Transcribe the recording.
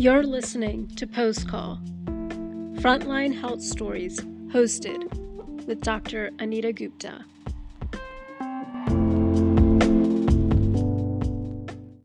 You're listening to Post Call, Frontline Health Stories, hosted with Dr. Anita Gupta.